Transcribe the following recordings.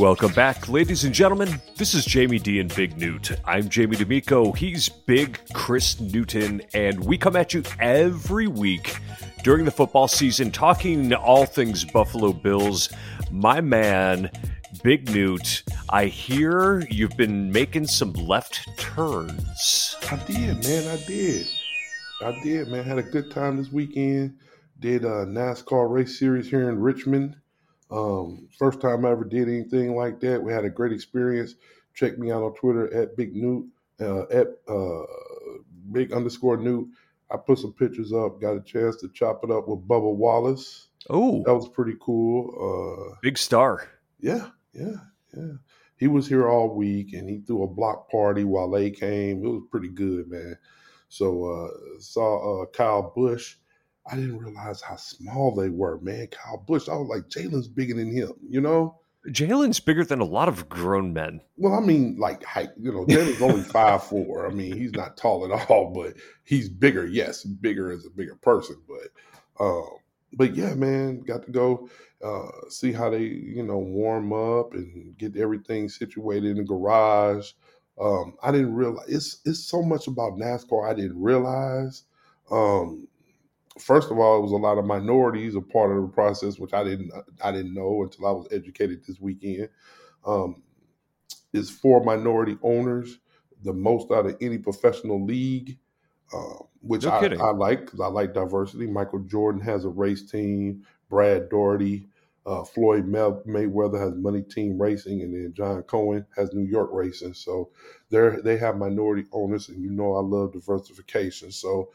Welcome back, ladies and gentlemen. This is Jamie D and Big Newt. I'm Jamie D'Amico. He's Big Chris Newton, and we come at you every week during the football season talking all things Buffalo Bills. My man, Big Newt, I hear you've been making some left turns. I did, man. I did. I did, man. Had a good time this weekend. Did a NASCAR race series here in Richmond. Um, first time I ever did anything like that. We had a great experience. Check me out on Twitter at Big Newt, uh, at uh, Big underscore Newt. I put some pictures up. Got a chance to chop it up with Bubba Wallace. Oh, That was pretty cool. Uh, big star. yeah, yeah, yeah. He was here all week, and he threw a block party while they came. It was pretty good, man. So uh, saw uh, Kyle Busch. I didn't realize how small they were, man. Kyle Busch. I was like, Jalen's bigger than him, you know. Jalen's bigger than a lot of grown men. Well, I mean, like height. You know, Jalen's only five four. I mean, he's not tall at all, but he's bigger. Yes, bigger as a bigger person, but um, but yeah, man, got to go uh, see how they you know warm up and get everything situated in the garage. Um, I didn't realize it's it's so much about NASCAR I didn't realize. Um, first of all, it was a lot of minorities a part of the process, which I didn't I didn't know until I was educated this weekend. Um, is four minority owners, the most out of any professional league, uh, which No I. I like because I like diversity. Michael Jordan has a race team. Brad Daugherty, uh, Floyd May- Mayweather has Money Team Racing, and then John Cohen has New York Racing. So they they have minority owners, and you know I love diversification. So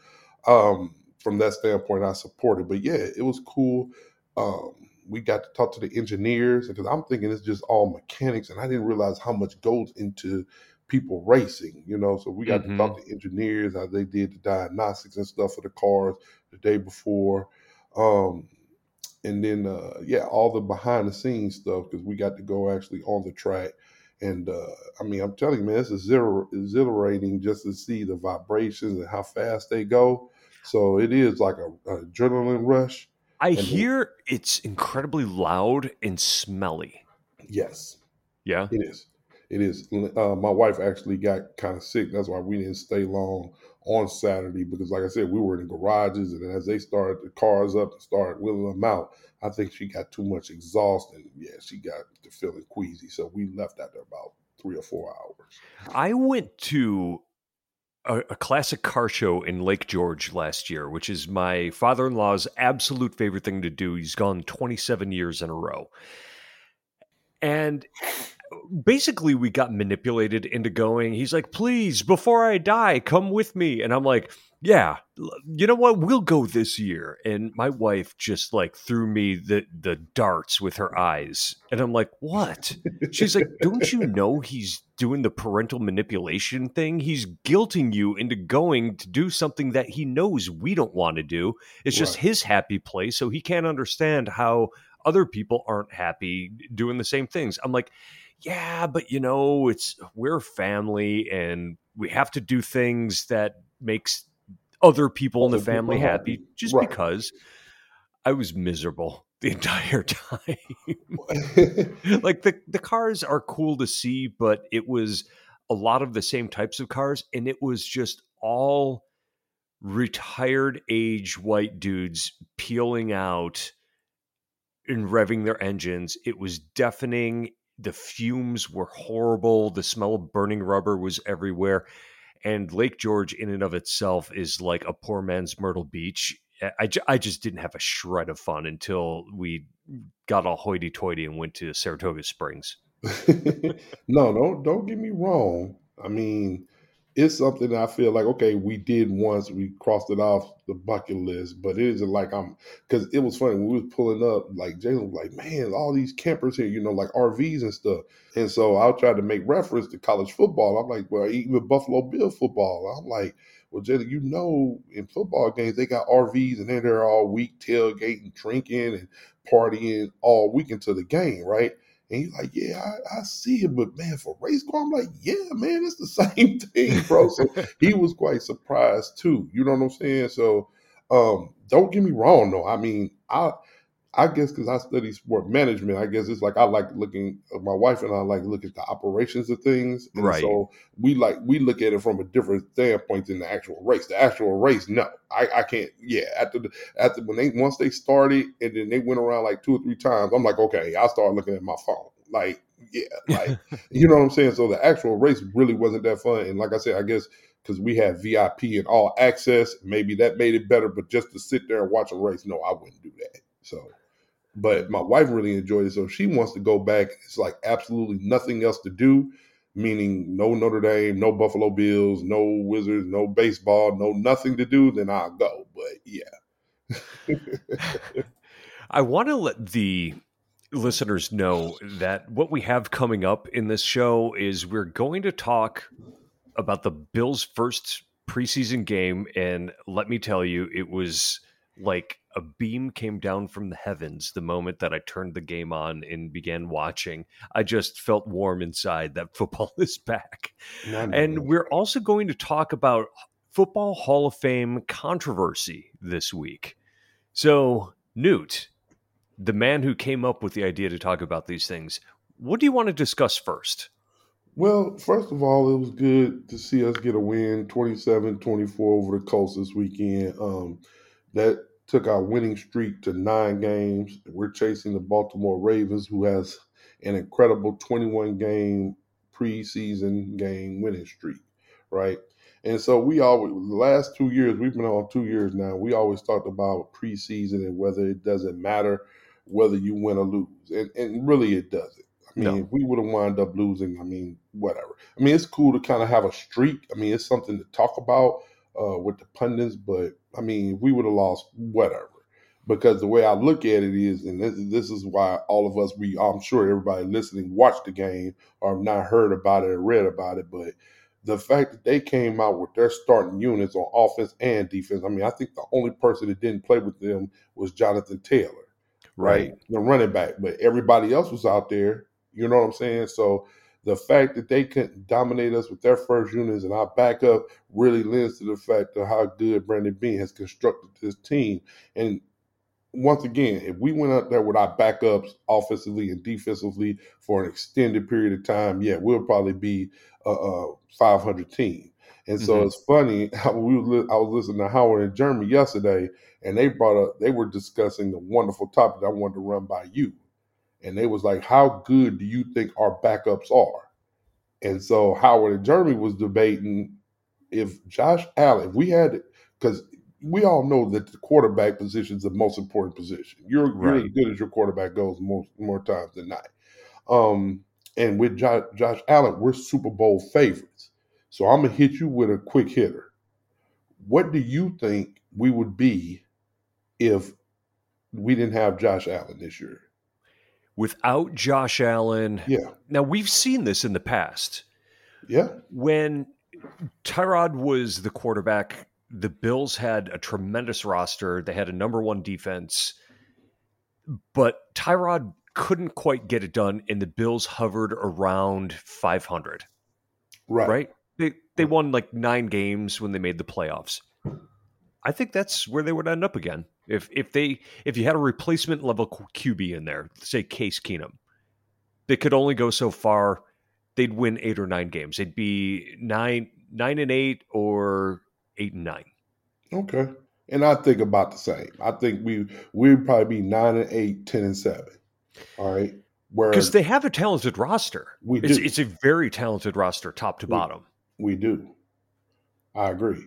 um, from that standpoint, I support it. But yeah, it was cool. Um, we got to talk to the engineers because I'm thinking it's just all mechanics, and I didn't realize how much goes into people racing. You know, so we got Mhm. to talk to engineers how they did the diagnostics and stuff for the cars the day before. Um, and then uh, yeah, all the behind the scenes stuff because we got to go actually on the track. And uh, I mean, I'm telling you, man, it's exhilar- exhilarating just to see the vibrations and how fast they go. So it is like a, a adrenaline rush. I And- hear it's incredibly loud and smelly. Yes, Yeah. it is. It is. Uh, my wife actually got kind of sick. That's why we didn't stay long on Saturday because, like I said, we were in the garages, and as they started the cars up and started wheeling them out, I think she got too much exhaust, and yeah, she got to feeling queasy. So we left after about three or four hours. I went to a, a classic car show in Lake George last year, which is my father in law's absolute favorite thing to do. He's gone 27 years in a row. And basically, we got manipulated into going. He's like, please, before I die, come with me. And I'm like, yeah, you know what? We'll go this year. And my wife just like threw me the, the darts with her eyes. And I'm like, what? She's like, don't you know he's doing the parental manipulation thing? He's guilting you into going to do something that he knows we don't want to do. It's just Right. his happy place. So he can't understand how other people aren't happy doing the same things. I'm like, yeah, but you know, it's we're family and we have to do things that makes other people in the family happy just Right. because I was miserable. the entire time. like the the cars are cool to see, but it was a lot of the same types of cars, and it was just all retired age white dudes peeling out and revving their engines. It was deafening. The fumes were horrible. The smell of burning rubber was everywhere. And Lake George, in and of itself, is like a poor man's Myrtle Beach. I, I just didn't have a shred of fun until we got all hoity toity and went to Saratoga Springs. no, don't don't get me wrong. I mean, it's something I feel like okay, we did once, we crossed it off the bucket list, but it isn't like I'm because it was funny when we was pulling up, like Jalen was like, man, all these campers here, you know, like RVs and stuff. And so I tried to make reference to college football. I'm like, well, even Buffalo Bill football. I'm like, well, Jalen, you know, in football games they got RVs and they're there all week tailgating, drinking, and partying all week into the game, right? And he's like, Yeah, I, I, see it, but man, for race car, I'm like, Yeah, man, it's the same thing, bro. so he was quite surprised too. You know what I'm saying? So um, don't get me wrong though. I mean, I I guess because I study sport management, I guess it's like I like looking. Uh, my wife and I like look at the operations of things, and right. so we like we look at it from a different standpoint than the actual race. The actual race, no, I, I can't. Yeah, after the after when they once they started and then they went around like two or three times, I'm like, okay, I start looking at my phone. Like, yeah, like you know what I'm saying. So the actual race really wasn't that fun, and like I said, I guess because we had VIP and all access, maybe that made it better. But just to sit there and watch a race, no, I wouldn't do that. So but my wife really enjoyed it, so she wants to go back. It's like absolutely nothing else to do, meaning no Notre Dame, no Buffalo Bills, no Wizards, no baseball, no nothing to do. Then I'll go. But yeah, I want to let the listeners know that what we have coming up in this show is we're going to talk about the Bills' first preseason game, and let me tell you, it was like a beam came down from the heavens the moment that I turned the game on and began watching. I just felt warm inside that football is back. And we're also going to talk about Football Hall of Fame controversy this week. So, Newt, the man who came up with the idea to talk about these things, what do you want to discuss first? Well, first of all, it was good to see us get a win 27 24 over the Colts this weekend. Um, that took our winning streak to nine games. We're chasing the Baltimore Ravens, who has an incredible 21 game preseason game winning streak, right? And so we always, the last two years, we've been on two years now, we always talked about preseason and whether it doesn't matter whether you win or lose. And, and really, it doesn't. I mean, no. if we would have wound up losing, I mean, whatever. I mean, it's cool to kind of have a streak. I mean, it's something to talk about uh, with the pundits, but I mean, we would have lost whatever. Because the way I look at it is, and this, this, is why all of us, we I'm sure everybody listening watched the game or have not heard about it or read about it, but the fact that they came out with their starting units on offense and defense, I mean, I think the only person that didn't play with them was Jonathan Taylor, right? right? The running back, but everybody else was out there. You know what I'm saying? So the fact that they couldn't dominate us with their first units and our backup really lends to the fact of how good Brandon Beane has constructed this team. And once again, if we went out there with our backups offensively and defensively for an extended period of time, yeah, we'll probably be a, a 500 team. And so mm-hmm. it's funny. We were, I was listening to Howard and Jeremy yesterday, and they brought up they were discussing the wonderful topic I wanted to run by you and they was like, "How good do you think our backups are?" And so Howard and Jeremy was debating if Josh Allen, if we had, because we all know that the quarterback position is the most important position. You're, right. you're as good as your quarterback goes more more times than not. Um, and with Josh, Josh Allen, we're Super Bowl favorites. So I'm gonna hit you with a quick hitter. What do you think we would be if we didn't have Josh Allen this year? Without Josh Allen. Yeah. Now we've seen this in the past. Yeah. When Tyrod was the quarterback, the Bills had a tremendous roster. They had a number one defense, but Tyrod couldn't quite get it done, and the Bills hovered around 500. Right. Right. They they won like nine games when they made the playoffs. I think that's where they would end up again. If if they if you had a replacement level QB in there, say Case Keenum, they could only go so far. They'd win eight or nine games. It'd be nine nine and eight or eight and nine. Okay. And I think about the same. I think we we'd probably be nine and eight, ten and seven. All right. Because they have a talented roster. We it's, do. it's a very talented roster, top to We- bottom. We do. I agree.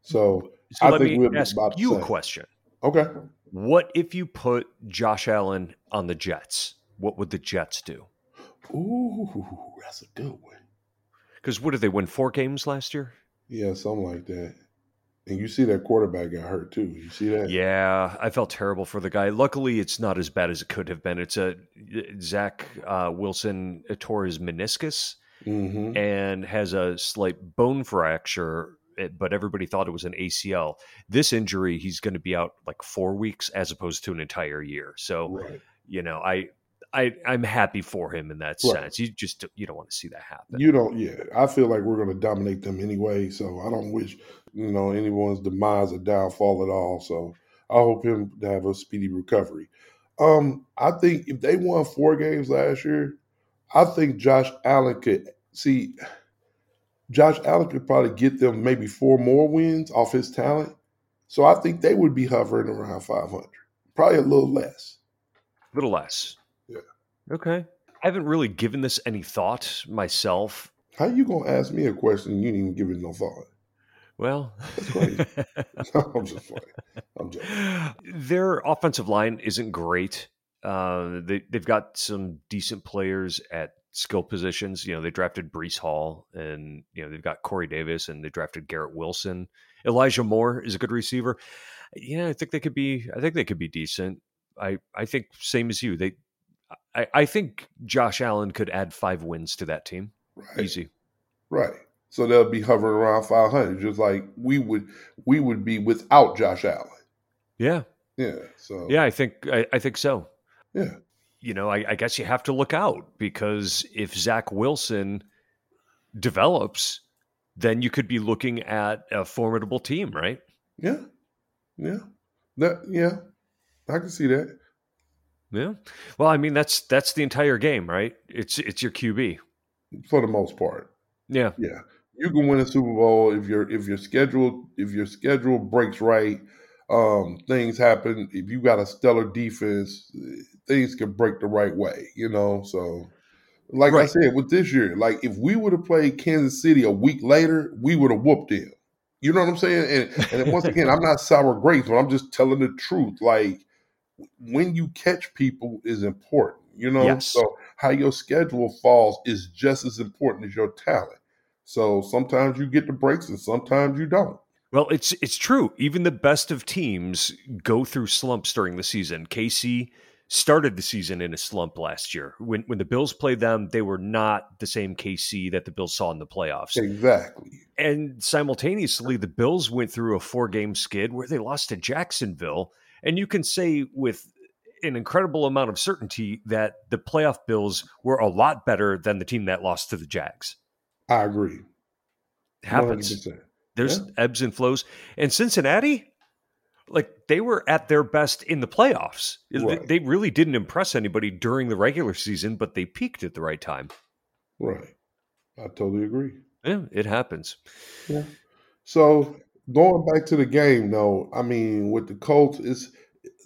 So, So I let think me we'll be ask about the you a question. Okay. What if you put Josh Allen on the Jets? What would the Jets do? Ooh, that's a good one. Because what did they win four games last year? Yeah, something like that. And you see that quarterback got hurt too. You see that? Yeah, I felt terrible for the guy. Luckily, it's not as bad as it could have been. It's a Zach uh, Wilson tore his meniscus Mm-hmm. and has a slight bone fracture, but everybody thought it was an ACL. This injury, he's going to be out like four weeks as opposed to an entire year. So, Right. you know, I. I, I'm happy for him in that Right. sense. You just you don't want to see that happen. You don't. Yeah, I feel like we're going to dominate them anyway. So I don't wish you know anyone's demise or downfall at all. So I hope him to have a speedy recovery. Um, I think if they won four games last year, I think Josh Allen could see. Josh Allen could probably get them maybe four more wins off his talent. So I think they would be hovering around 500, probably a little less. A little less. Yeah. Okay. I haven't really given this any thought myself. How you gonna ask me a question you didn't even give it no thought? Well, That's crazy. I'm just playing. I'm joking. their offensive line isn't great. Uh, they they've got some decent players at skill positions. You know, they drafted Breece Hall, and you know they've got Corey Davis, and they drafted Garrett Wilson. Elijah Moore is a good receiver. Yeah, I think they could be. I think they could be decent. I I think same as you. They, I I think Josh Allen could add five wins to that team. Right. Easy. Right. So they'll be hovering around 500, just like we would we would be without Josh Allen. Yeah. Yeah. So Yeah, I think I, I think so. yeah. You know, I, I guess you have to look out because if Zach Wilson develops, then you could be looking at a formidable team, right? Yeah. Yeah. That yeah. I can see that. Yeah. Well, I mean that's that's the entire game, right? It's it's your QB. For the most part. Yeah. Yeah. You can win a Super Bowl if your if your schedule if your schedule breaks right. Um, things happen. If you got a stellar defense, things can break the right way, you know. So like I said, with this year, like if we would have played Kansas City a week later, we would have whooped them. You know what I'm saying? And and once again, I'm not sour grapes, but I'm just telling the truth. Like when you catch people is important, you know. Yes. So how your schedule falls is just as important as your talent. So sometimes you get the breaks and sometimes you don't. Well, it's it's true. Even the best of teams go through slumps during the season. KC started the season in a slump last year. When when the Bills played them, they were not the same KC that the Bills saw in the playoffs. Exactly. And simultaneously, the Bills went through a four game skid where they lost to Jacksonville. And you can say with an incredible amount of certainty that the playoff Bills were a lot better than the team that lost to the Jags. I agree. It happens. 100%. There's Yeah. ebbs and flows. And Cincinnati, like they were at their best in the playoffs. They- Right. They really didn't impress anybody during the regular season, but they peaked at the right time. Right. I totally agree. Yeah, it happens. So going back to the game, though, I mean, with the Colts, is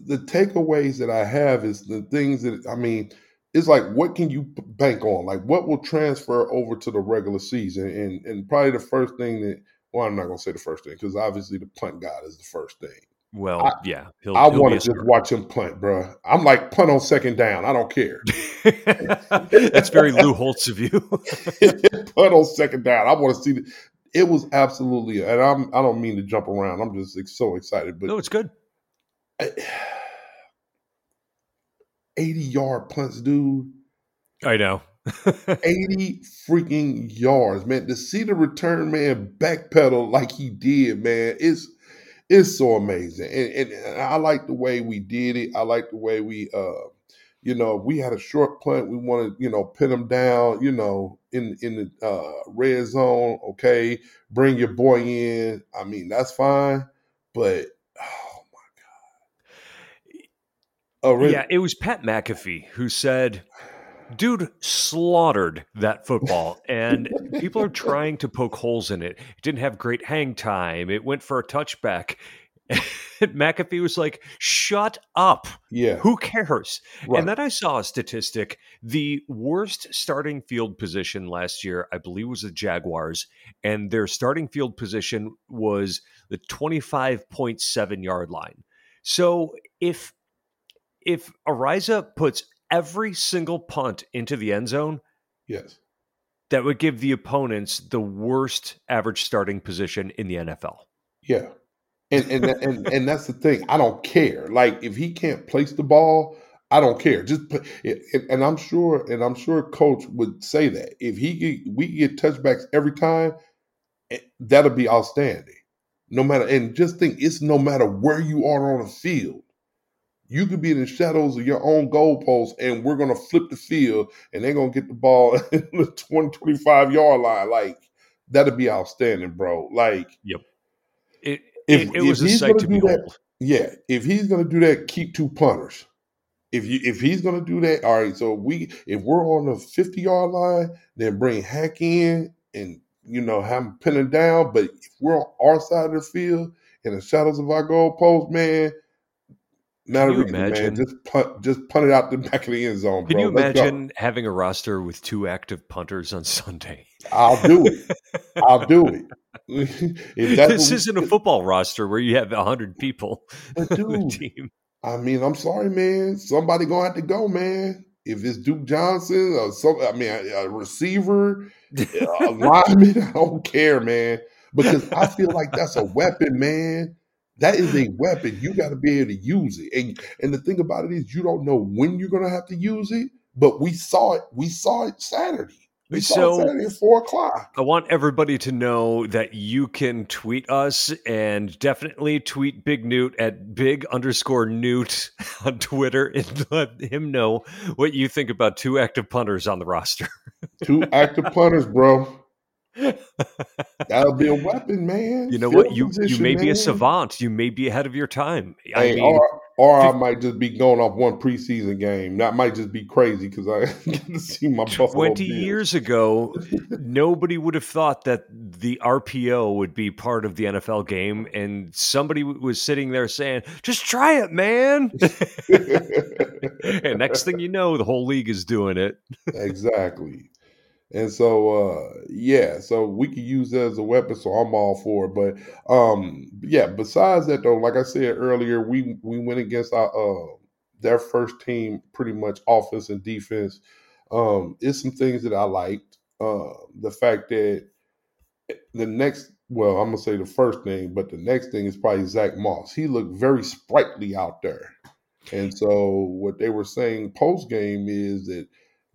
the takeaways that I have is the things that I mean. It's like what can you bank on? Like what will transfer over to the regular season? And and probably the first thing that well, I'm not gonna say the first thing because obviously the punt god is the first thing. Well, I- yeah, he'll, I want to just watch him punt, bro. I'm like punt on second down. I don't care. That's very Lou Holtz of you. punt on second down. I want to see. The, it was absolutely, and I'm. I don't mean to jump around. I'm just like, so excited, but no, it's good. 80 yard punts, dude. I know. 80 freaking yards, man. To see the return man backpedal like he did, man, it's it's so amazing. And, and I like the way we did it. I like the way we uh you know, we had a short punt. We want to, you know, pin them down, you know, in in the uh, red zone. Okay, bring your boy in. I mean, that's fine, but oh my god! Oh, really? yeah, it was Pat McAfee who said dude slaughtered that football and people are trying to poke holes in it. It didn't have great hang time. It went for a touchback. McAfee was like, shut up. Yeah. Who cares? Right. And then I saw a statistic. The worst starting field position last year, I believe, was the Jaguars, and their starting field position was the 25.7 yard line. So if if Araiza puts every single punt into the end zone, yes. that would give the opponents the worst average starting position in the NFL. Yeah. And and and and that's the thing. I don't care. Like if he can't place the ball, I don't care. Just put, and I'm sure, and I'm sure Coach would say that if he we get touchbacks every time, eh, that'll be outstanding. No matter, and just think, it's no matter where you are on the field. You could be in the shadows of your own goalpost, and we're gonna flip the field, and they're gonna get the ball in the 20, 25 yard line. Like that'd be outstanding, bro. Like, yep. It, if, it, it was a sight to behold. That, yeah, if he's gonna do that, keep two punters. If you if he's gonna do that, all right. So we if we're on the fifty yard line, then bring Haack in and you know have him pinning down. But if we're on our side of the field in the shadows of our goalpost, man, not a reason, man. Just punt, just punt it out the back of the end zone. Can bro. you imagine having a roster with two active punters on Sunday? I'll do it. I'll do it. this isn't a football roster where you have hundred people but dude, team. I mean, I'm sorry, man. Somebody gonna have to go, man. If it's Duke Johnson or some, I mean, a, a receiver, a lineman, I don't care, man. Because I feel like that's a weapon, man. That is a weapon. You got to be able to use it. And and the thing about it is, you don't know when you're gonna have to use it. But we saw it. We saw it Saturday. We so Saturday at four o'clock. I want everybody to know that you can tweet us and definitely tweet Big Newt at big underscore Newt on Twitter and let him know what you think about two active punters on the roster. two active punters, bro. That'll be a weapon, man. You know Field what? You position, you may man. be a savant. You may be ahead of your time. Hey, I mean, or, or I might just be going off one preseason game. That might just be crazy because I get to see my Buffalo. Twenty years ago, nobody would have thought that the RPO would be part of the NFL game, and somebody was sitting there saying, "Just try it, man." and next thing you know, the whole league is doing it. exactly. And so uh yeah, so we could use that as a weapon, so I'm all for it. But um yeah, besides that though, like I said earlier, we we went against our uh their first team pretty much offense and defense. Um it's some things that I liked. Uh the fact that the next well, I'm gonna say the first thing, but the next thing is probably Zach Moss. He looked very sprightly out there. And so what they were saying post game is that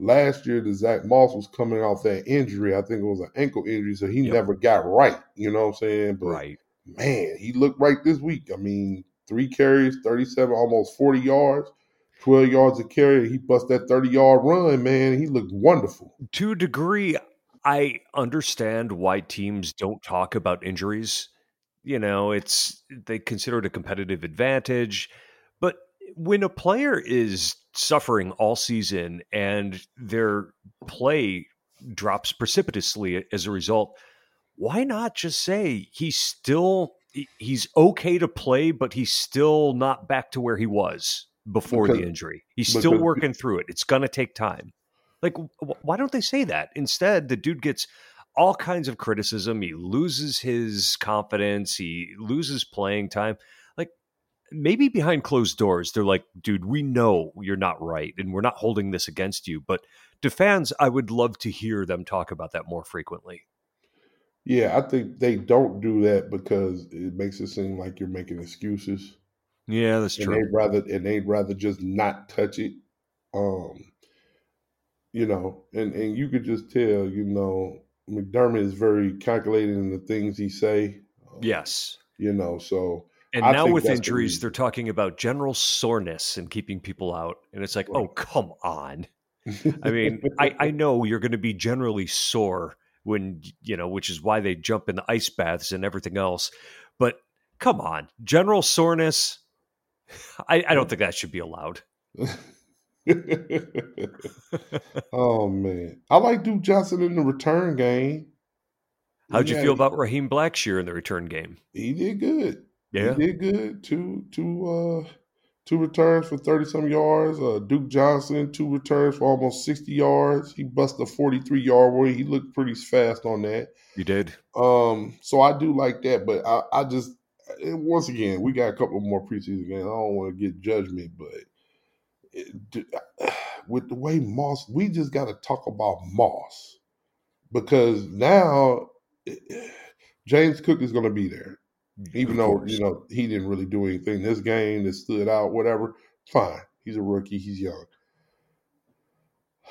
last year the Zach Moss was coming off that injury. I think it was an ankle injury, so he yep. never got right. You know what I'm saying? But right. man, he looked right this week. I mean, three carries, 37, almost 40 yards. 12 yards of carry, he bust that 30 yard run, man. He looked wonderful. To a degree, I understand why teams don't talk about injuries. You know, it's they consider it a competitive advantage. When a player is suffering all season and their play drops precipitously as a result, why not just say he's still he's okay to play, but he's still not back to where he was before because, the injury. He's still working through it. It's going to take time. Like, why don't they say that? Instead, the dude gets all kinds of criticism. He loses his confidence. He loses playing time maybe behind closed doors, they're like, dude, we know you're not right and we're not holding this against you. But to fans, I would love to hear them talk about that more frequently. Yeah, I think they don't do that because it makes it seem like you're making excuses. Yeah, that's and true. They'd rather and they'd rather just not touch it. Um, you know, and and you could just tell, you know, McDermott is very calculated in the things he say. Yes. You know, so and I now with injuries, they're talking about general soreness and keeping people out. And it's like, oh, right. oh, come on. I mean, I, I know you're going to be generally sore when, you know, which is why they jump in the ice baths and everything else. But come on, general soreness, I, I don't think that should be allowed. oh man, I like Duke Johnson in the return game. How'd you feel about Raheem Blackshear in the return game? He did good. Yeah, he did good. Two two uh two returns for thirty some yards. Uh, Duke Johnson two returns for almost sixty yards. He busted a forty three yard one. He looked pretty fast on that. You did. Um, so I do like that, but I, I just once again we got a couple more preseason games. I don't want to get judgment, but it, with the way Moss, we just got to talk about Moss because now James Cook is going to be there, even though you know he didn't really do anything this game that stood out. Whatever, fine. He's a rookie. He's young.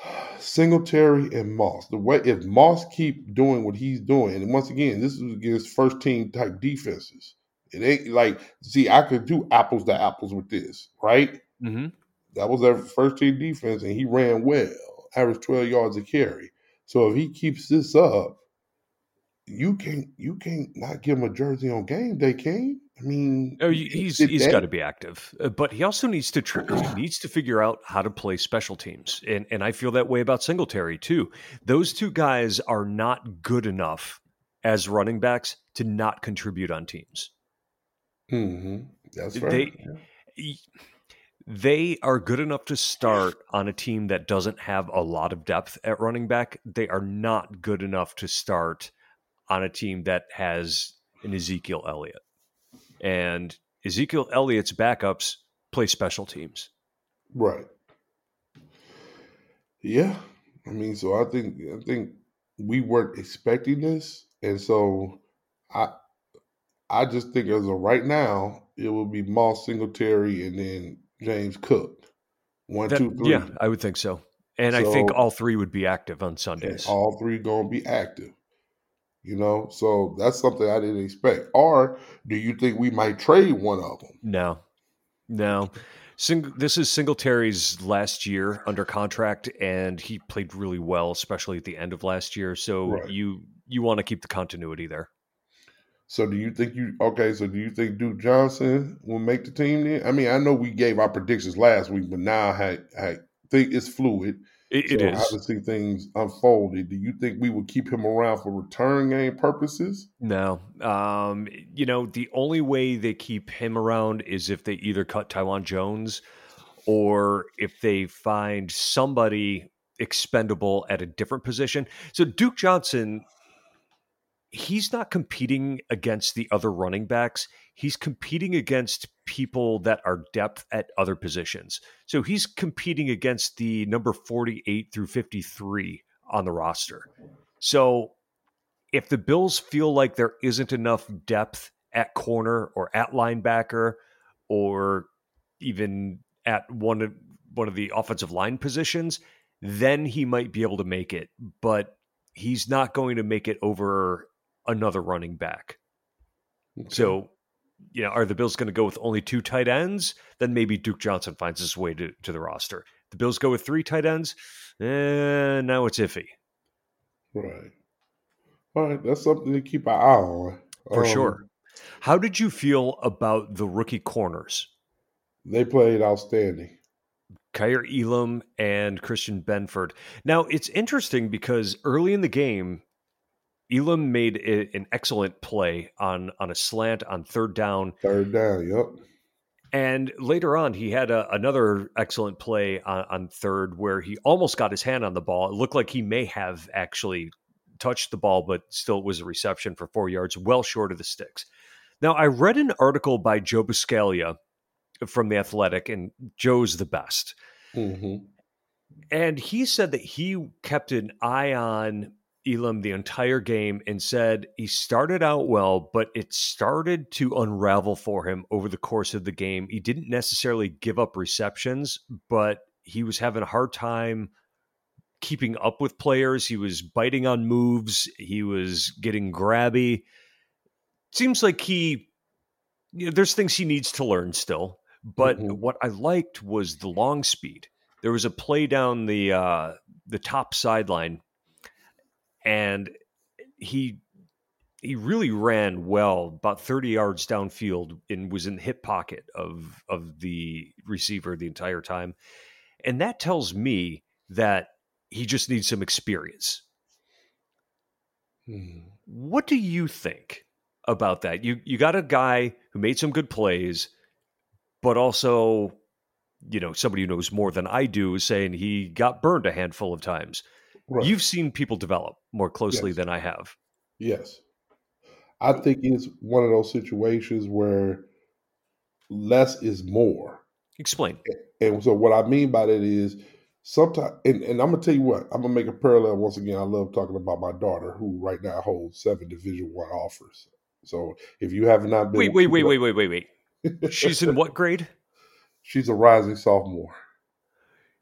Singletary and Moss. The way if Moss keep doing what he's doing, and once again, this is against first team type defenses. It ain't like see, I could do apples to apples with this, right? Mm-hmm. That was their first team defense, and he ran well, averaged 12 yards a carry. So if he keeps this up, you can't you can't not give him a jersey on game day, can I mean, oh, he's he's got to be active, uh, but he also needs to tr- he needs to figure out how to play special teams, and and I feel that way about Singletary too. Those two guys are not good enough as running backs to not contribute on teams. Mm-hmm. That's right. They, they are good enough to start on a team that doesn't have a lot of depth at running back. They are not good enough to start on a team that has an Ezekiel Elliott. And Ezekiel Elliott's backups play special teams. Right. Yeah. I mean, so I think I think we weren't expecting this. And so I I just think as of right now, it will be Moss Singletary and then James Cook. One, that, two, three. Yeah, I would think so. And so, I think all three would be active on Sundays. All three going to be active. You know, so that's something I didn't expect. Or do you think we might trade one of them? No, no. Sing- this is Singletary's last year under contract, and he played really well, especially at the end of last year. So right. you you want to keep the continuity there. So do you think you okay? So do you think Duke Johnson will make the team? Then I mean, I know we gave our predictions last week, but now I, I think it's fluid. It, so it is. How to see things unfolded? Do you think we would keep him around for return game purposes? No. Um, you know, the only way they keep him around is if they either cut Taiwan Jones or if they find somebody expendable at a different position. So Duke Johnson he's not competing against the other running backs. He's competing against people that are depth at other positions. So he's competing against the number 48 through 53 on the roster. So if the Bills feel like there isn't enough depth at corner or at linebacker or even at one of one of the offensive line positions, then he might be able to make it, but he's not going to make it over another running back. Okay. So, you know, are the Bills going to go with only two tight ends? Then maybe Duke Johnson finds his way to, to the roster. The Bills go with three tight ends. Eh, now it's iffy. Right. All right. That's something to keep an eye on. For um, sure. How did you feel about the rookie corners? They played outstanding. Kaiir Elam and Christian Benford. Now, it's interesting because early in the game, Elam made a, an excellent play on on a slant on third down. Third down, yep. And later on, he had a, another excellent play on, on, third where he almost got his hand on the ball. It looked like he may have actually touched the ball, but still it was a reception for four yards, well short of the sticks. Now, I read an article by Joe Buscaglia from The Athletic, and Joe's the best. Mm-hmm. And he said that he kept an eye on Elam the entire game and said he started out well, but it started to unravel for him over the course of the game. He didn't necessarily give up receptions, but he was having a hard time keeping up with players. He was biting on moves, he was getting grabby. Seems like he, you know, there's things he needs to learn still. But mm-hmm. what I liked was the long speed. There was a play down the uh, the top sideline and he he really ran well, about 30 yards downfield, and was in the hip pocket of of the receiver the entire time. And that tells me that he just needs some experience. Hmm. What do you think about that? You you got a guy who made some good plays, but also, you know, somebody who knows more than I do is saying he got burned a handful of times. Right. You've seen people develop more closely yes. than I have. Yes. I think it's one of those situations where less is more. Explain. And so what I mean by that is sometimes and, and I'm gonna tell you what, I'm gonna make a parallel once again. I love talking about my daughter who right now holds seven division one offers. So if you have not been Wait, wait, wait, wait, wait, wait, wait. She's in what grade? She's a rising sophomore.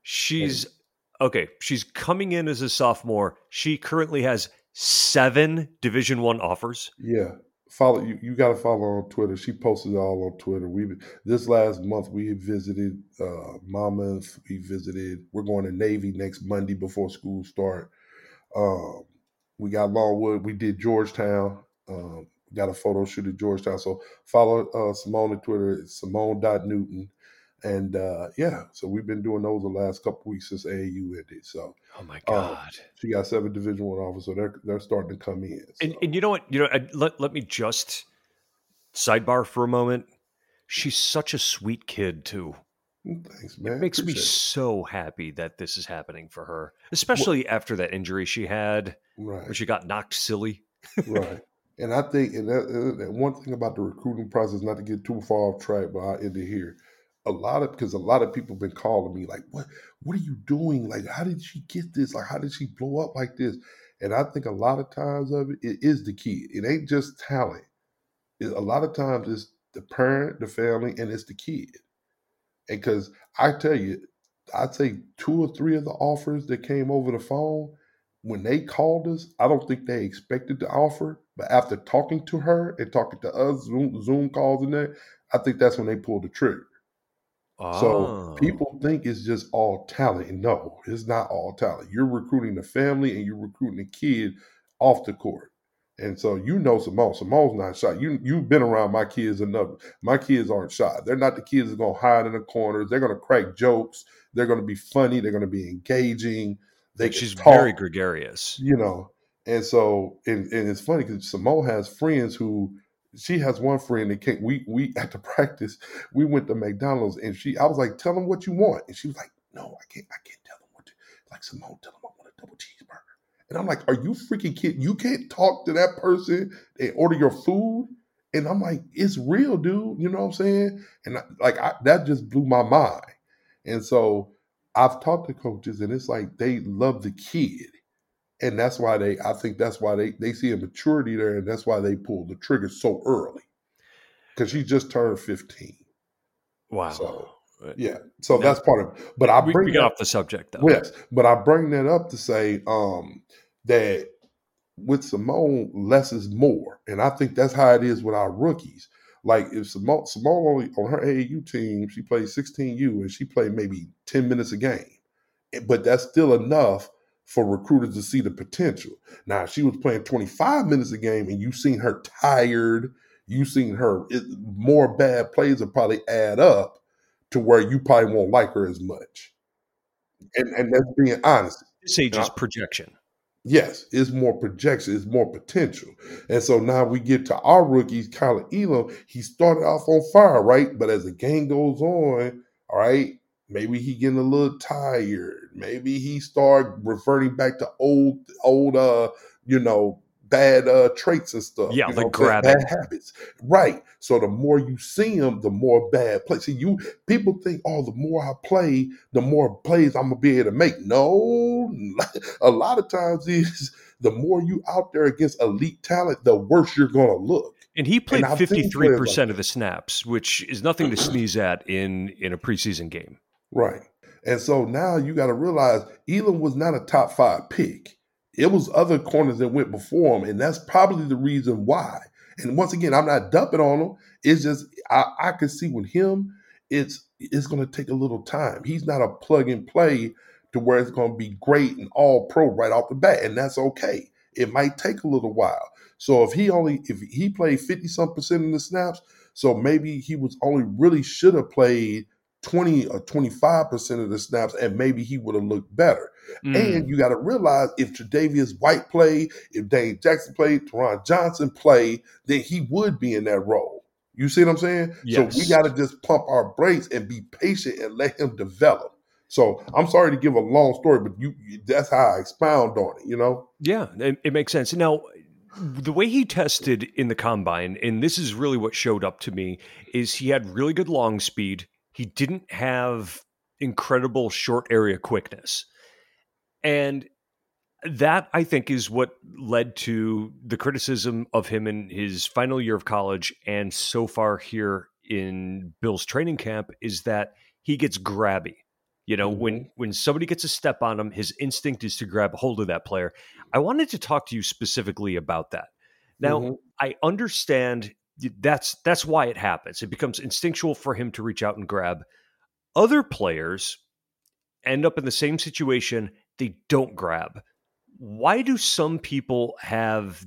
She's okay. She's coming in as a sophomore. She currently has seven Division One offers. Yeah, follow you. You got to follow on Twitter. She posted all on Twitter. We this last month we visited uh, Monmouth. We visited. We're going to Navy next Monday before school start. Um, we got Longwood. We did Georgetown. Um, got a photo shoot at Georgetown. So follow uh, Simone on Twitter. It's Simone.Newton. And uh, yeah, so we've been doing those the last couple weeks since AAU ended. So, oh my um, god, um, she got seven Division One offers, so they're they're starting to come in. So. And, and you know what? You know, let let me just sidebar for a moment. She's such a sweet kid too. Mm, thanks, man. It makes Appreciate me so happy that this is happening for her, especially well, after that injury she had, right? Where she got knocked silly, right? And I think, and that, that one thing about the recruiting process, not to get too far off track, but I end it here a lot of because a lot of people have been calling me like, "What? What are you doing? Like, how did she get this? Like, how did she blow up like this?" And I think a lot of times of it, it is the kid. It ain't just talent. It, a lot of times it's the parent, the family, and it's the kid. And because I tell you, I'd say two or three of the offers that came over the phone, when they called us, I don't think they expected the offer. But after talking to her and talking to us, Zoom, Zoom calls and that, I think that's when they pulled the trigger. So oh. people think it's just all talent. No, it's not all talent. You're recruiting the family and you're recruiting the kid off the court. And so you know Simone. Simone's not shy. You you've been around my kids enough. My kids aren't shy. They're not the kids that are gonna hide in the corners. They're gonna crack jokes. They're gonna be funny. They're gonna be engaging. They she's talk, very gregarious. You know. And so and, and it's funny because Simone has friends who she has one friend that came. We we at the practice, we went to McDonald's and she I was like, tell them what you want. And she was like, No, I can't, I can't tell them what to like Simone, tell them I want a double cheeseburger. And I'm like, Are you freaking kidding? You can't talk to that person and order your food? And I'm like, it's real, dude. You know what I'm saying? And I, like I, that just blew my mind. And so I've talked to coaches, and it's like they love the kid and that's why they i think that's why they they see a maturity there and that's why they pull the trigger so early. Because she just turned 15 wow. So yeah. So now, that's part of it but i bring we, get off the subject though. Yes but i bring that up to say um that with simone less is more. And i think that's how it is with our rookies. Like if Simone, Simone only on her AAU team, she played 16U and she played maybe 10 minutes a game. But that's still enough for recruiters to see the potential. Now, she was playing 25 minutes a game and you've seen her tired, you've seen her it, more bad plays will probably add up to where you probably won't like her as much. And and that's being honest. This age is projection. Yes, it's more projection, it's more potential. And so now we get to our rookies, Kyler Elam. He started off on fire, right? But as the game goes on, all right, maybe he getting a little tired. Maybe he start reverting back to old old uh you know bad uh traits and stuff yeah the grabbing bad habits. Right. So the more you see him the more bad plays see you people think oh the more i play the more plays i'm gonna be able to make. No a lot of times is the more you out there against elite talent the worse you're gonna look. And he played 53% like of the snaps, which is nothing to sneeze at in in a preseason game. Right. And so now you got to realize Elam was not a top five pick. It was other corners that went before him, and that's probably the reason why. And once again, I'm not dumping on him. It's just I, I can see with him, it's it's going to take a little time. He's not a plug and play to where it's going to be great and all pro right off the bat, and that's okay. It might take a little while. So if he only if he played 50 some percent of the snaps, so maybe he was only really should have played 20 or 25% of the snaps, and maybe he would have looked better. Mm. And you got to realize if Tre'Davious White played, if Dane Jackson played, Taron Johnson played, then he would be in that role. You see what I'm saying? Yes. So we got to just pump our brakes and be patient and let him develop. So I'm sorry to give a long story, but you that's how I expound on it, you know? Yeah, it, it makes sense. Now, the way he tested in the combine, and this is really what showed up to me, is he had really good long speed. He didn't have incredible short area quickness. And that I think is what led to the criticism of him in his final year of college and so far here in Bill's training camp is that he gets grabby. You know, mm-hmm. when when somebody gets a step on him, his instinct is to grab hold of that player. I wanted to talk to you specifically about that. Now, mm-hmm. I understand that's that's why it happens. It becomes instinctual for him to reach out and grab. Other players end up in the same situation, they don't grab. Why do some people have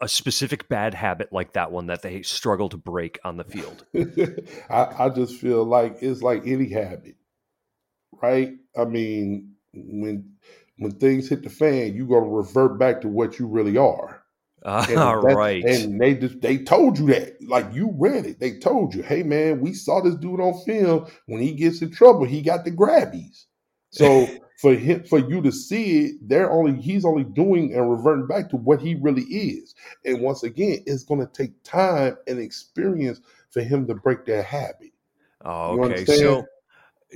a specific bad habit like that one that they struggle to break on the field? I, I just feel like it's like any habit right? I mean, when when things hit the fan, you're gonna revert back to what you really are. Uh, and right. And they just they told you that. Like you read it. They told you, hey man, we saw this dude on film. When he gets in trouble, he got the grabbies. So for him for you to see it, they're only he's only doing and reverting back to what he really is. And once again, it's gonna take time and experience for him to break that habit. Oh, okay. So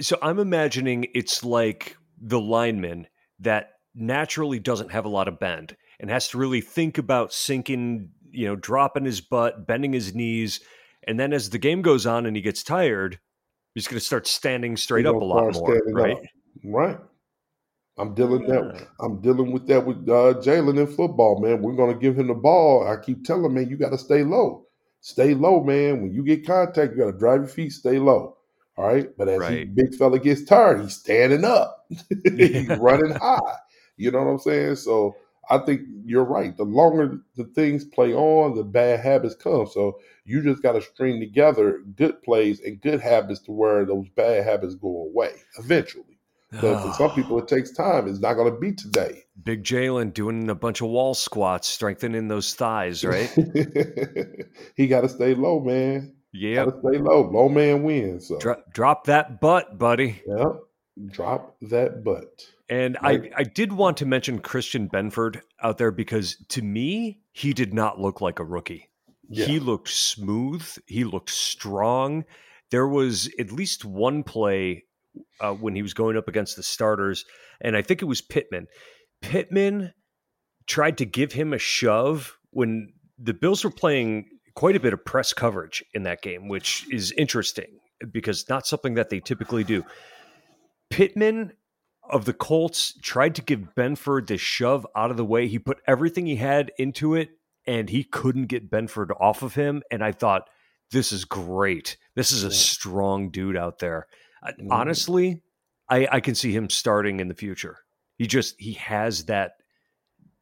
so I'm imagining it's like the lineman that naturally doesn't have a lot of bend and has to really think about sinking, you know, dropping his butt, bending his knees, and then as the game goes on and he gets tired, he's going to start standing straight up a lot more, right? Up. Right. I'm dealing yeah. that. I'm dealing with that with uh, Jalen in football, man. We're going to give him the ball. I keep telling him, man, you got to stay low. Stay low, man. When you get contact, you got to drive your feet. Stay low. All right. But as right. he, big fella gets tired, he's standing up. he's running high. You know what I'm saying? So I think you're right. The longer the things play on, the bad habits come. So you just got to string together good plays and good habits to where those bad habits go away eventually. But for some people, it takes time. It's not going to be today. Big Jalen doing a bunch of wall squats, strengthening those thighs, right? he got to stay low, man. Yeah, stay low. Low man wins. So. Drop, drop that butt, buddy. Yep. Drop that butt. And I, I did want to mention Christian Benford out there because to me, he did not look like a rookie. Yeah. He looked smooth. He looked strong. There was at least one play uh, when he was going up against the starters, and I think it was Pittman. Pittman tried to give him a shove when the Bills were playing quite a bit of press coverage in that game, which is interesting because not something that they typically do. Pittman of the Colts tried to give Benford the shove out of the way. He put everything he had into it and he couldn't get Benford off of him. And I thought, this is great. This is a strong dude out there. Mm-hmm. Honestly, I, I can see him starting in the future. He just he has that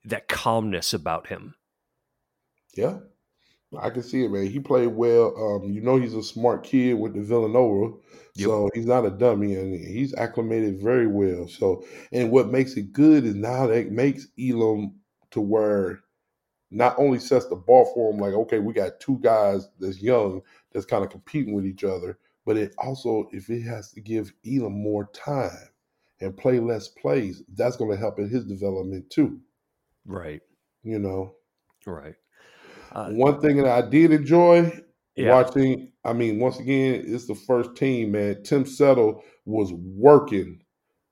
that calmness about him. Yeah, I can see it, man. He played well. Um, you know, he's a smart kid with the Villanova, yep. so he's not a dummy, and he's acclimated very well. So, and what makes it good is now that makes Elam to where not only sets the bar for him, like okay, we got two guys that's young that's kind of competing with each other, but it also if it has to give Elam more time and play less plays, that's going to help in his development too. Right. You know. Right. Uh, One thing that I did enjoy yeah. watching, I mean, once again, it's the first team, man. Tim Settle was working,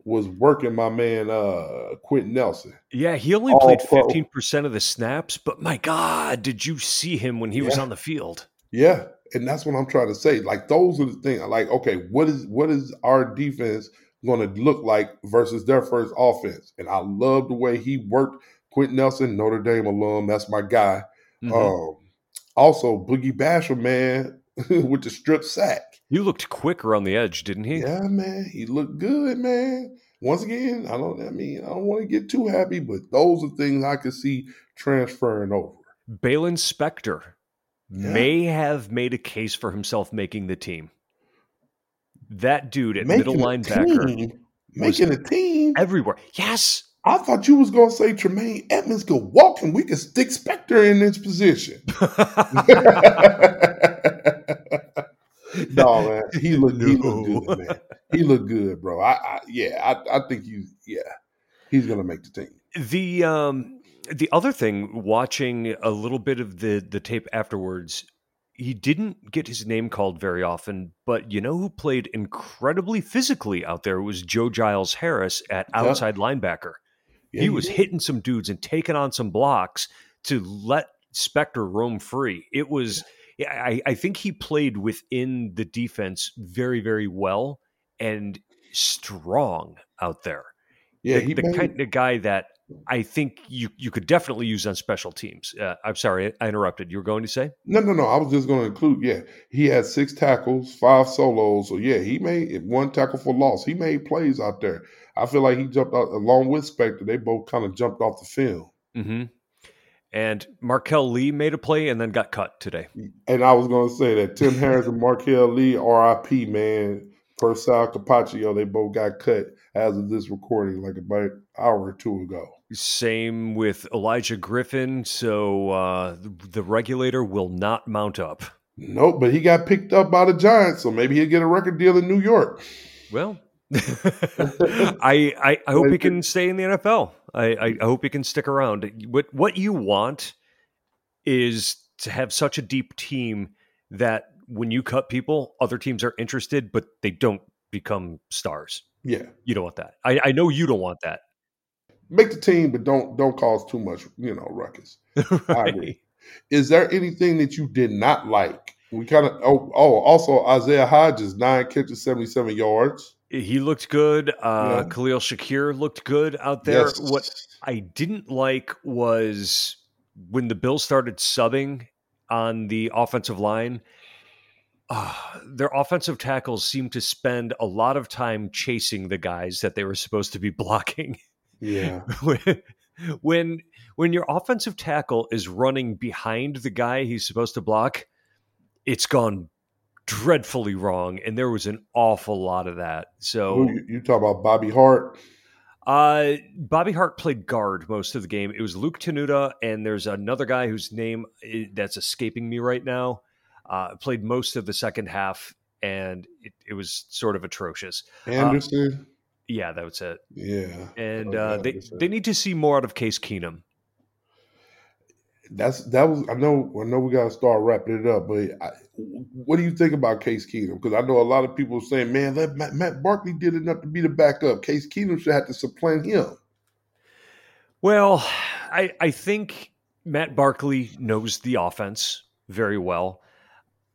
was working my man uh Quenton Nelson. Yeah, he only All played fifteen percent of the snaps, but my God, did you see him when he yeah. was on the field? Yeah, and that's what I'm trying to say. Like those are the things. Like, okay, what is what is our defense going to look like versus their first offense? And I love the way he worked. Quenton Nelson, Notre Dame alum, that's my guy. Mm-hmm. Um, also, Boogie Basham, man, with the strip sack. You looked quicker on the edge, didn't he? Yeah, man. He looked good, man. once again, I don't. I mean, I don't want to get too happy, but those are things I could see transferring over. Baylon Spector yeah. may have made a case for himself making the team. That dude at making middle linebacker, team, making a team everywhere. Yes, I thought you was gonna say Tremaine Edmunds could walk and we could stick Spector in this position. no man, he looked no. he looked good, man. He looked good, bro. I, I yeah, I, I think you yeah, he's gonna make the team. The um the other thing, watching a little bit of the the tape afterwards, he didn't get his name called very often, but you know who played incredibly physically out there was Joe Giles Harris at outside linebacker. Yeah, he, he was did. hitting some dudes and taking on some blocks to let Spector roam free. It was I, I think he played within the defense very, very well and strong out there. Yeah, the, the made, kind of guy that I think you you could definitely use on special teams. Uh, I'm sorry, I interrupted. You were going to say? No, no, no. I was just going to include. Yeah, he had six tackles, five solos. So yeah, he made one tackle for loss. He made plays out there. I feel like he jumped out along with Spector. They both kind of jumped off the field. Mm-hmm. And Marquel Lee made a play and then got cut today. And I was going to say that Tim Harris and Marquel Lee, RIP, man, per Sal Capaccio, they both got cut as of this recording, like about an hour or two ago. Same with Elijah Griffin. So uh, the regulator will not mount up. Nope, but he got picked up by the Giants, so maybe he'll get a record deal in New York. Well, I, I, I hope he can stay in the NFL. I, I hope he can stick around. What what you want is to have such a deep team that when you cut people, other teams are interested, but they don't become stars. Yeah, you don't want that. I, I know you don't want that. Make the team, but don't don't cause too much, you know, ruckus. right. Is there anything that you did not like? We kind of oh, oh also Isaiah Hodgins nine catches seventy seven yards. He looked good. Uh, yeah. Khalil Shakir looked good out there. Yes. What I didn't like was when the Bills started subbing on the offensive line. Uh, their offensive tackles seemed to spend a lot of time chasing the guys that they were supposed to be blocking. Yeah. when, when your offensive tackle is running behind the guy he's supposed to block, it's gone dreadfully wrong, and there was an awful lot of that. So you, you talk about Bobby Hart. Uh, Bobby Hart played guard most of the game. It was Luke Tenuta, and there's another guy whose name that's escaping me right now. Uh, played most of the second half, and it, it was sort of atrocious. Uh, Anderson. Yeah, that was it. Yeah, and uh, they they need to see more out of Case Keenum that's that was I know I know we got to start wrapping it up, but I, what do you think about Case Keenum? Because I know a lot of people saying, "Man, that Matt, Matt Barkley did enough to be the backup. Case Keenum should have to supplant him." Well, I I think Matt Barkley knows the offense very well.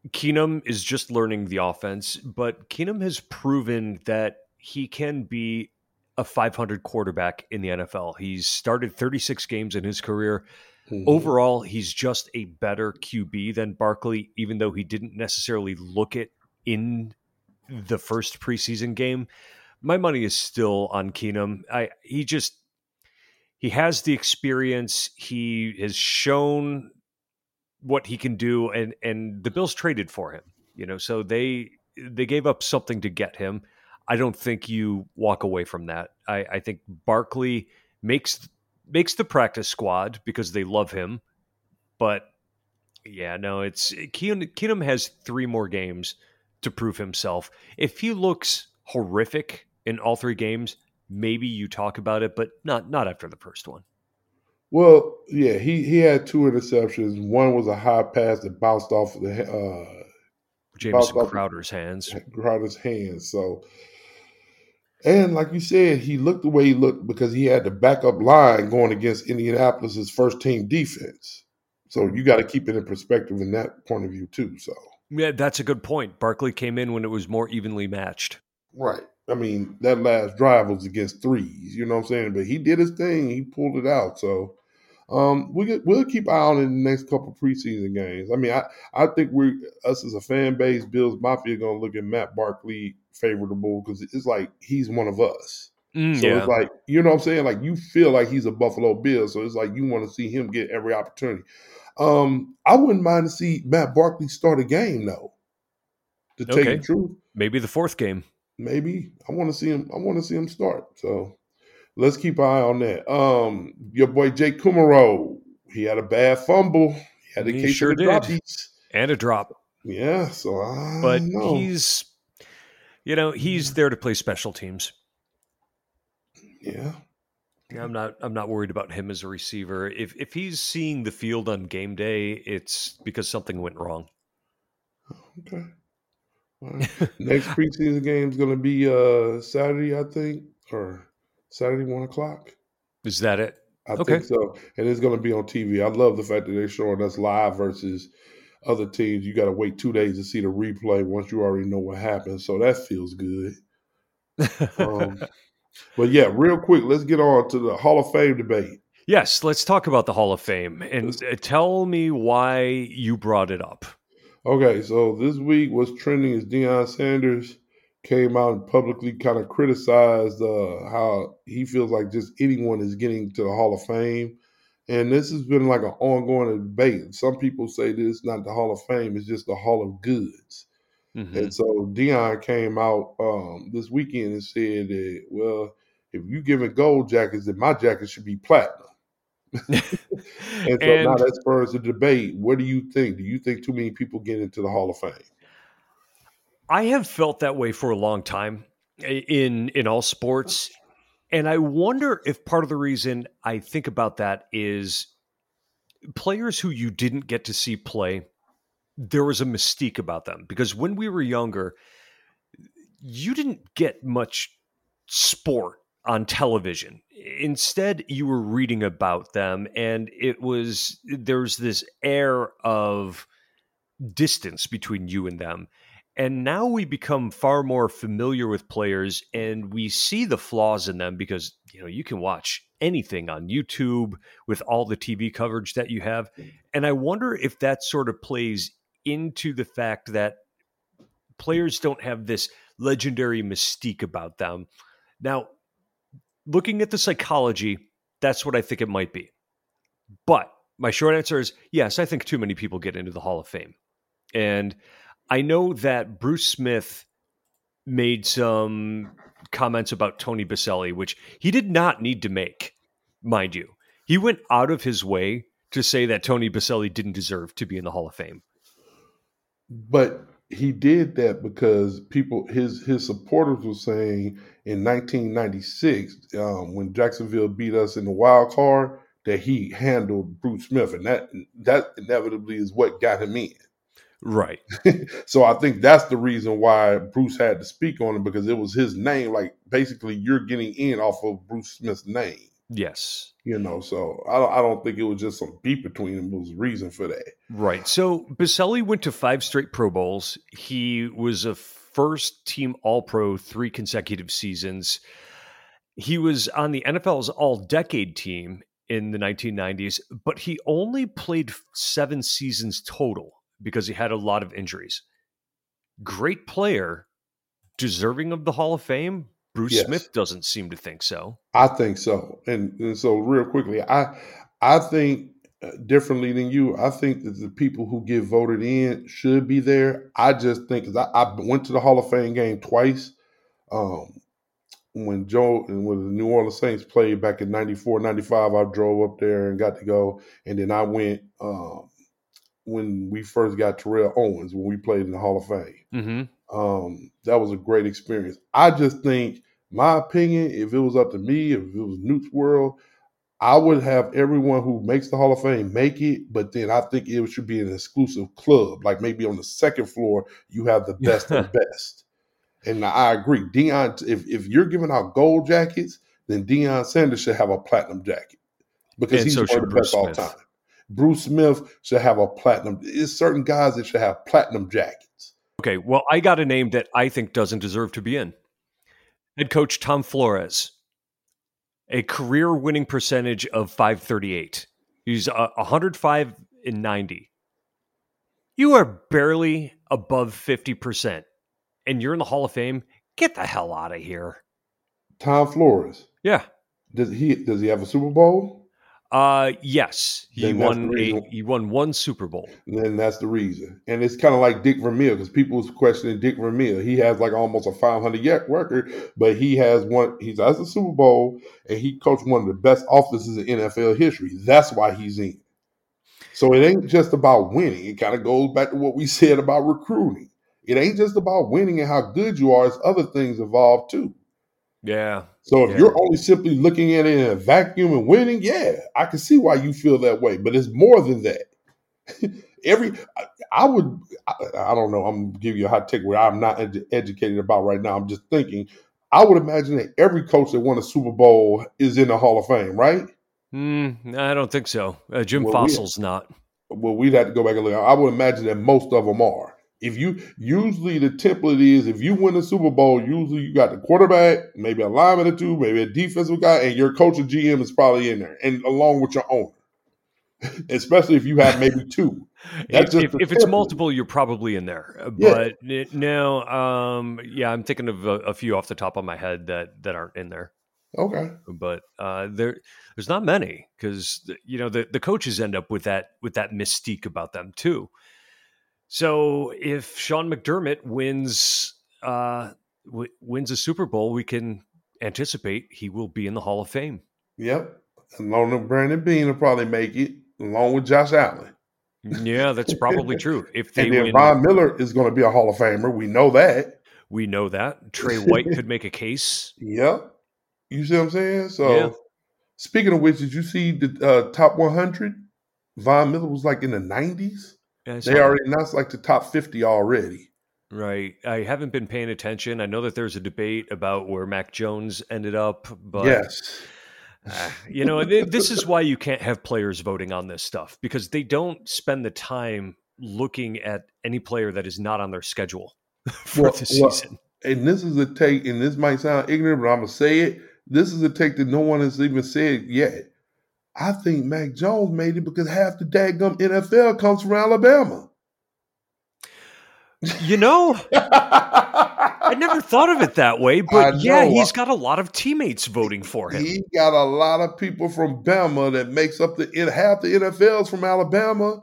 Keenum is just learning the offense, but Keenum has proven that he can be a 500 quarterback in the NFL. He's started 36 games in his career. Mm-hmm. Overall, he's just a better QB than Barkley, even though he didn't necessarily look it in the first preseason game. My money is still on Keenum. I he just he has the experience. He has shown what he can do, and and the Bills traded for him. You know, so they they gave up something to get him. I don't think you walk away from that. I, I think Barkley makes makes the practice squad because they love him. But yeah, no, it's Keenum, Keenum has three more games to prove himself. If he looks horrific in all three games, maybe you talk about it, but not not after the first one. Well, yeah, he he had two interceptions. One was a high pass that bounced off the uh, Jamison Crowder's hands. Crowder's hands. So and like you said, he looked the way he looked because he had the backup line going against Indianapolis's first team defense. So you got to keep it in perspective in that point of view too. So yeah, that's a good point. Barkley came in when it was more evenly matched. Right. I mean, that last drive was against threes. You know what I'm saying? But he did his thing. He pulled it out. So um, we get, we'll keep eye on in the next couple preseason games. I mean, I, I think we us as a fan base, Bills Mafia, going to look at Matt Barkley favorable because it's like he's one of us. Mm, So yeah. it's like, you know what I'm saying? Like you feel like he's a Buffalo Bill. So it's like you want to see him get every opportunity. Um, I wouldn't mind to see Matt Barkley start a game though. To tell you the truth. Maybe the fourth game. Maybe. I want to see him, I want to see him start. So let's keep an eye on that. Um, your boy Jake Kumerow, he had a bad fumble. He had a He case sure of did. piece. And a drop. Yeah, so I But don't know. he's you know, he's there to play special teams. yeah. I'm not I'm not worried about him as a receiver. If if he's seeing the field on game day, it's because something went wrong. Okay. Right. Next preseason game is going to be uh Saturday, I think, or Saturday one o'clock. Is that it? I Okay. think so, and it's going to be on TV. I love the fact that they're showing us live versus other teams. You got to wait two days to see the replay once you already know what happened. So that feels good. Um, but yeah, real quick, let's get on to the Hall of Fame debate. yes, let's talk about the Hall of Fame and uh, tell me why you brought it up. Okay, so this week was trending as Deion Sanders came out and publicly kind of criticized uh, how he feels like just anyone is getting to the Hall of Fame. And this has been like an ongoing debate. Some people say this is not the Hall of Fame, it's just the Hall of Goods. Mhm. And so Deion came out um, this weekend and said that, well, if you giving gold jackets, then my jacket should be platinum. And so now that spurs the debate. What do you think? Do you think too many people get into the Hall of Fame? I have felt that way for a long time in in all sports, and I wonder if part of the reason I think about that is players who you didn't get to see play. There was a mystique about them because when we were younger, you didn't get much sport on television. Instead, you were reading about them, and it was there's this air of distance between you and them. And now we become far more familiar with players and we see the flaws in them because you know you can watch anything on YouTube with all the TV coverage that you have. Mm. And I wonder if that sort of plays into the fact that players don't have this legendary mystique about them. Now, looking at the psychology, that's what I think it might be. But my short answer is yes, I think too many people get into the Hall of Fame. And I know that Bruce Smith made some comments about Tony Boselli, which he did not need to make, mind you. He went out of his way to say that Tony Boselli didn't deserve to be in the Hall of Fame. But he did that because people his his supporters were saying in 1996 um, when Jacksonville beat us in the wild card that he handled Bruce Smith, and that that inevitably is what got him in. Right. so I think that's the reason why Bruce had to speak on it because it was his name. Like basically, you're getting in off of Bruce Smith's name. Yes. You know, so I don't, I don't think it was just some beef between them. It was a reason for that. Right. So Boselli went to five straight Pro Bowls. He was a first team All Pro three consecutive seasons. He was on the NFL's All Decade team in the 1990s, but he only played seven seasons total because he had a lot of injuries. Great player, deserving of the Hall of Fame. Bruce Yes. Smith doesn't seem to think so. I think so. And, and so, real quickly, I I think uh, differently than you. I think that the people who get voted in should be there. I just think 'cause I, I went to the Hall of Fame game twice. Um, when Joe and when the New Orleans Saints played back in 94, 95, I drove up there and got to go. And then I went um, when we first got Terrell Owens when we played in the Hall of Fame. Mm-hmm. Um, that was a great experience. I just think, my opinion, if it was up to me, if it was Newt's world, I would have everyone who makes the Hall of Fame make it, but then I think it should be an exclusive club. Like maybe on the second floor, you have the best of the best. And I agree. Deion, if, if you're giving out gold jackets, then Deion Sanders should have a platinum jacket because And he's so one of the best all time. Bruce Smith should have a platinum. There's certain guys that should have platinum jackets. Okay, well, I got a name that I think doesn't deserve to be in. Head coach Tom Flores, a career winning percentage of 538. He's uh, a 105 in 90. You are barely above 50%, and you're in the Hall of Fame. Get the hell out of here. Tom Flores. Yeah. Does he does he have a Super Bowl? Uh yes, he Then won a he won one Super Bowl. Then that's the reason. And it's kind of like Dick Vermeil because people was questioning Dick Vermeil. He has like almost a 500 yet record, but he has one. He's has a Super Bowl and he coached one of the best offenses in NFL history. That's why he's in. So it ain't just about winning. It kind of goes back to what we said about recruiting. It ain't just about winning and how good you are. It's other things involved too. Yeah, So if Yeah. you're only simply looking at it in a vacuum and winning, yeah, I can see why you feel that way. But it's more than that. Every I, I would I, I don't know. I'm gonna give you a hot take where I'm not edu- educated about right now. I'm just thinking. I would imagine that every coach that won a Super Bowl is in the Hall of Fame, right? Hmm, I don't think so. Uh, Jim Well, we- Fossil's not. Well, we'd have to go back and look. I would imagine that most of them are. If you usually the template is if you win the Super Bowl, usually you got the quarterback, maybe a lineman or two, maybe a defensive guy, and your coach or GM is probably in there, and along with your owner. Especially if you have maybe two. That's If, if, if it's multiple, you're probably in there. Uh, Yeah. But it- no, um, yeah, I'm thinking of a, a few off the top of my head that that aren't in there. Okay. But uh, there, there's not many because you know the the coaches end up with that with that mystique about them too. So if Sean McDermott wins uh, w- wins a Super Bowl, we can anticipate he will be in the Hall of Fame. Yep. Along with Brandon Beane will probably make it, along with Josh Allen. Yeah, that's probably true. If they And then win, Von Miller is going to be a Hall of Famer. We know that. we know that Trey White could make a case. Yep. You see what I'm saying? So, Yeah. speaking of which, did you see the uh, top 100? Von Miller was like in the 90s. Saw They that. already announced like the top 50 already. Right. I haven't been paying attention. I know that there's a debate about where Mac Jones ended up, but yes. uh, you know, this is why you can't have players voting on this stuff because they don't spend the time looking at any player that is not on their schedule for Well- the well, season. And this is a take, and this might sound ignorant, but I'm going to say it. This is a take that no one has even said yet. I think Mac Jones made it because half the daggum NFL comes from Alabama. You know, I never thought of it that way, but yeah, he's got a lot of teammates voting for him. He got a lot of people from Bama that makes up the half the NFL's from Alabama.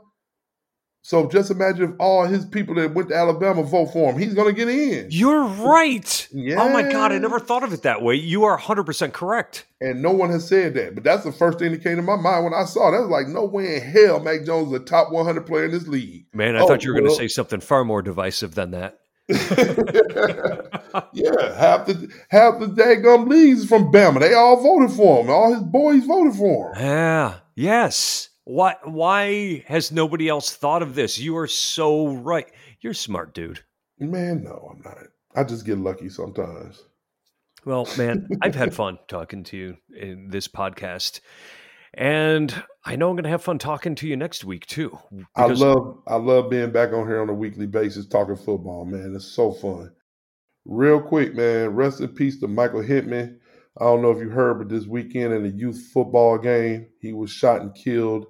So just imagine if all his people that went to Alabama vote for him, he's going to get in. You're right. Yeah. Oh my God, I never thought of it that way. You are 100% correct. And no one has said that, but that's the first thing that came to my mind when I saw that. I was like, no way in hell, Mac Jones is a top 100 player in this league. Man, I Oh, thought you were going to oh, say something far more divisive than that. yeah, half the half the daggum leagues from Bama. They all voted for him. All his boys voted for him. Yeah. Yes. Why why has nobody else thought of this? You are so right. You're smart dude. Man, no, I'm not. I just get lucky sometimes. Well, man, I've had fun talking to you in this podcast. And I know I'm going to have fun talking to you next week too. I love I love being back on here on a weekly basis talking football, man. It's so fun. Real quick, man, rest in peace to Michael Hickmon. I don't know if you heard, but this weekend in a youth football game, he was shot and killed.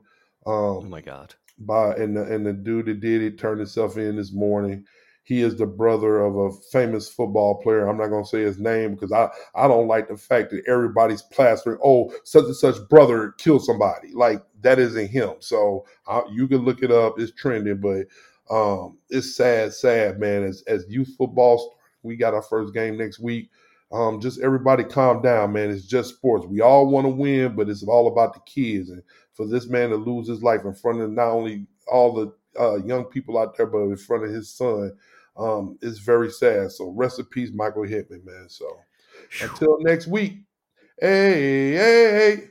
Oh Um, my God. by and the, and the dude that did it turned himself in this morning. He is the brother of a famous football player. I'm not going to say his name because I, I don't like the fact that everybody's plastering, oh, such and such brother killed somebody. Like that isn't him. So uh, you can look it up. It's trending, but um, it's sad, sad, man. As, as youth football, we got our first game next week. Um, just everybody calm down, man. It's just sports. We all want to win, but it's all about the kids. And for this man to lose his life in front of not only all the uh, young people out there, but in front of his son, um, is very sad. So rest in peace, Michael Hickmon, man. So until next week, hey, hey, hey.